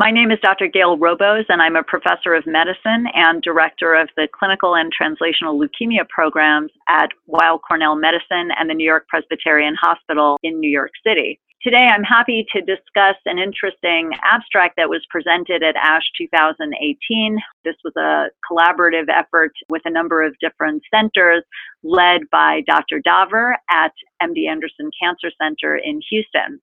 My name is Dr. Gail Roboz, and I'm a professor of medicine and director of the clinical and translational leukemia programs at Weill Cornell Medicine and the New York Presbyterian Hospital in New York City. Today, I'm happy to discuss an interesting abstract that was presented at ASH 2018. This was a collaborative effort with a number of different centers led by Dr. Daver at MD Anderson Cancer Center in Houston.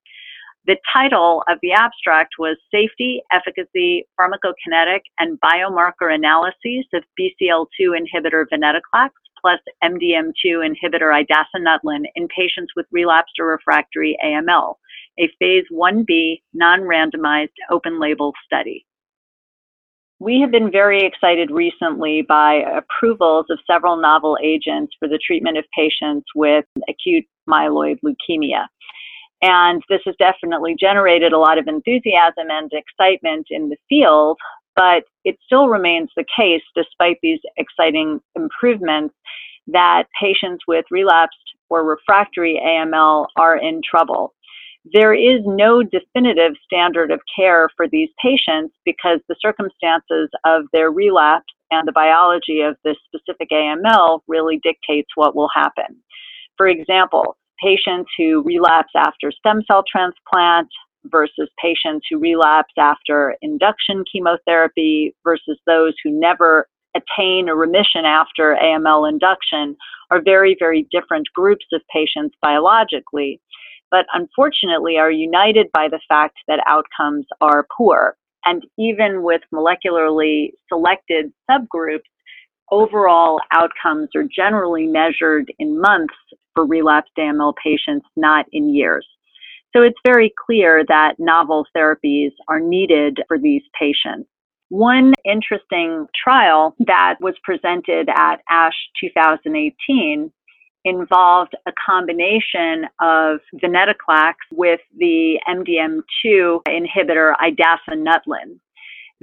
The title of the abstract was Safety, Efficacy, Pharmacokinetic, and Biomarker Analyses of BCL2 inhibitor venetoclax plus MDM2 inhibitor idasanutlin in patients with relapsed or refractory AML, a phase 1b non-randomized open label study. We have been very excited recently by approvals of several novel agents for the treatment of patients with acute myeloid leukemia. And this has definitely generated a lot of enthusiasm and excitement in the field, but it still remains the case, despite these exciting improvements, that patients with relapsed or refractory AML are in trouble. There is no definitive standard of care for these patients because the circumstances of their relapse and the biology of this specific AML really dictates what will happen. For example, patients who relapse after stem cell transplant versus patients who relapse after induction chemotherapy versus those who never attain a remission after AML induction are very, very different groups of patients biologically, but unfortunately are united by the fact that outcomes are poor. And even with molecularly selected subgroups, overall outcomes are generally measured in months for relapsed AML patients, not in years. So it's very clear that novel therapies are needed for these patients. One interesting trial that was presented at ASH 2018 involved a combination of venetoclax with the MDM2 inhibitor idasanutlin.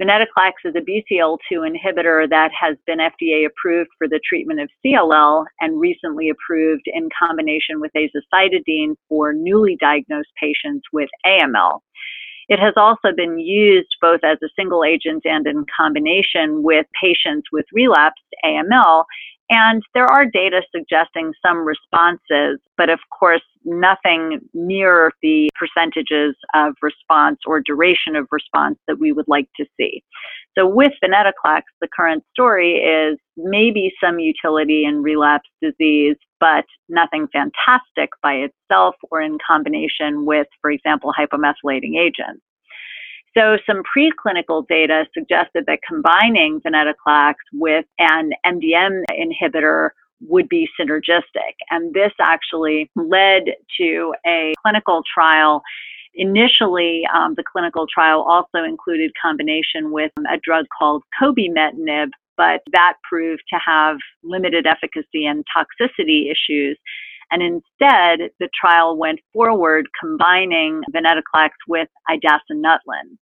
Venetoclax is a BCL2 inhibitor that has been FDA approved for the treatment of CLL and recently approved in combination with azacitidine for newly diagnosed patients with AML. It has also been used both as a single agent and in combination with patients with relapsed AML and there are data suggesting some responses, but of course, nothing near the percentages of response or duration of response that we would like to see. So with venetoclax, the current story is maybe some utility in relapse disease, but nothing fantastic by itself or in combination with, for example, hypomethylating agents. So some preclinical data suggested that combining venetoclax with an MDM inhibitor would be synergistic. And this actually led to a clinical trial. Initially, um, the clinical trial also included combination with a drug called cobimetinib, but that proved to have limited efficacy and toxicity issues. And instead, the trial went forward combining venetoclax with idasanutlin.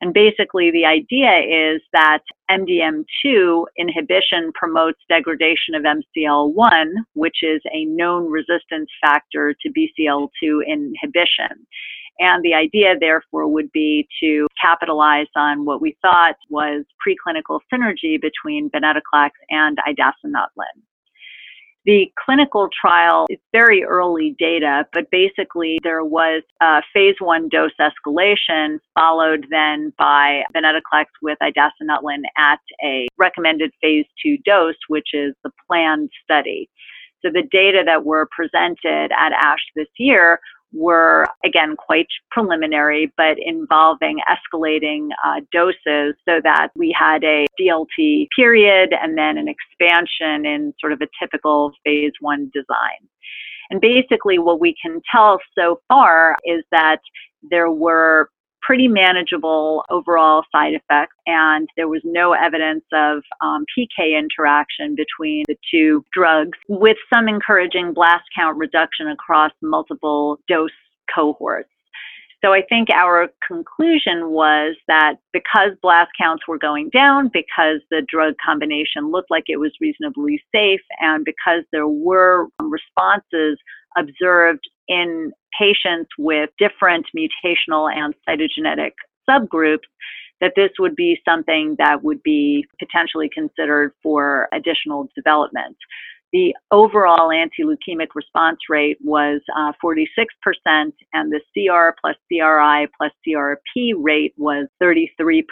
And basically, the idea is that MDM2 inhibition promotes degradation of MCL1, which is a known resistance factor to BCL2 inhibition. And the idea, therefore, would be to capitalize on what we thought was preclinical synergy between venetoclax and idasanutlin. The clinical trial is very early data, but basically there was a phase one dose escalation followed then by venetoclax with idasanutlin at a recommended phase two dose, which is the planned study. So the data that were presented at ASH this year were again quite preliminary, but involving escalating uh, doses so that we had a DLT period and then an expansion in sort of a typical phase one design. And basically, what we can tell so far is that there were pretty manageable overall side effects, and there was no evidence of um, PK interaction between the two drugs, with some encouraging blast count reduction across multiple dose cohorts. So I think our conclusion was that because blast counts were going down, because the drug combination looked like it was reasonably safe, and because there were responses observed in patients with different mutational and cytogenetic subgroups, that this would be something that would be potentially considered for additional development. The overall anti-leukemic response rate was uh, 46%, and the CR plus CRI plus CRP rate was 33%.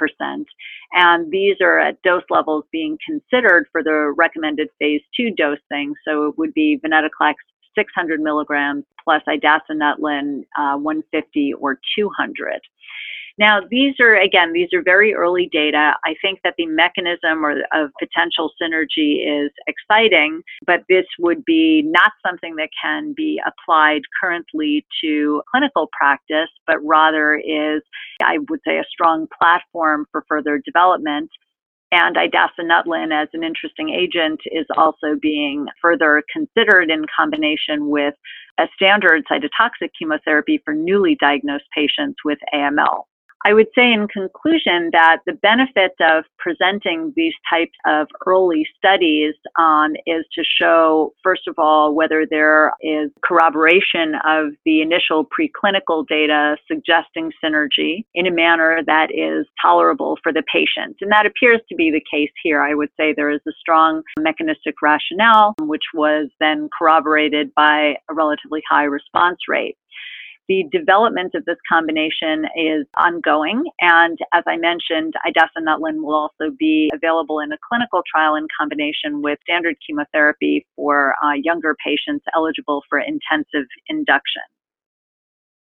And these are at dose levels being considered for the recommended phase two dosing. So it would be venetoclax 600 milligrams plus idasanutlin uh, 150 or 200. Now, these are, again, these are very early data. I think that the mechanism or of potential synergy is exciting, but this would be not something that can be applied currently to clinical practice, but rather is, I would say, a strong platform for further development. And idasanutlin as an interesting agent is also being further considered in combination with a standard cytotoxic chemotherapy for newly diagnosed patients with AML. I would say in conclusion that the benefit of presenting these types of early studies um, is to show, first of all, whether there is corroboration of the initial preclinical data suggesting synergy in a manner that is tolerable for the patient. And that appears to be the case here. I would say there is a strong mechanistic rationale, which was then corroborated by a relatively high response rate. The development of this combination is ongoing, and as I mentioned, idasanutlin will also be available in a clinical trial in combination with standard chemotherapy for uh, younger patients eligible for intensive induction.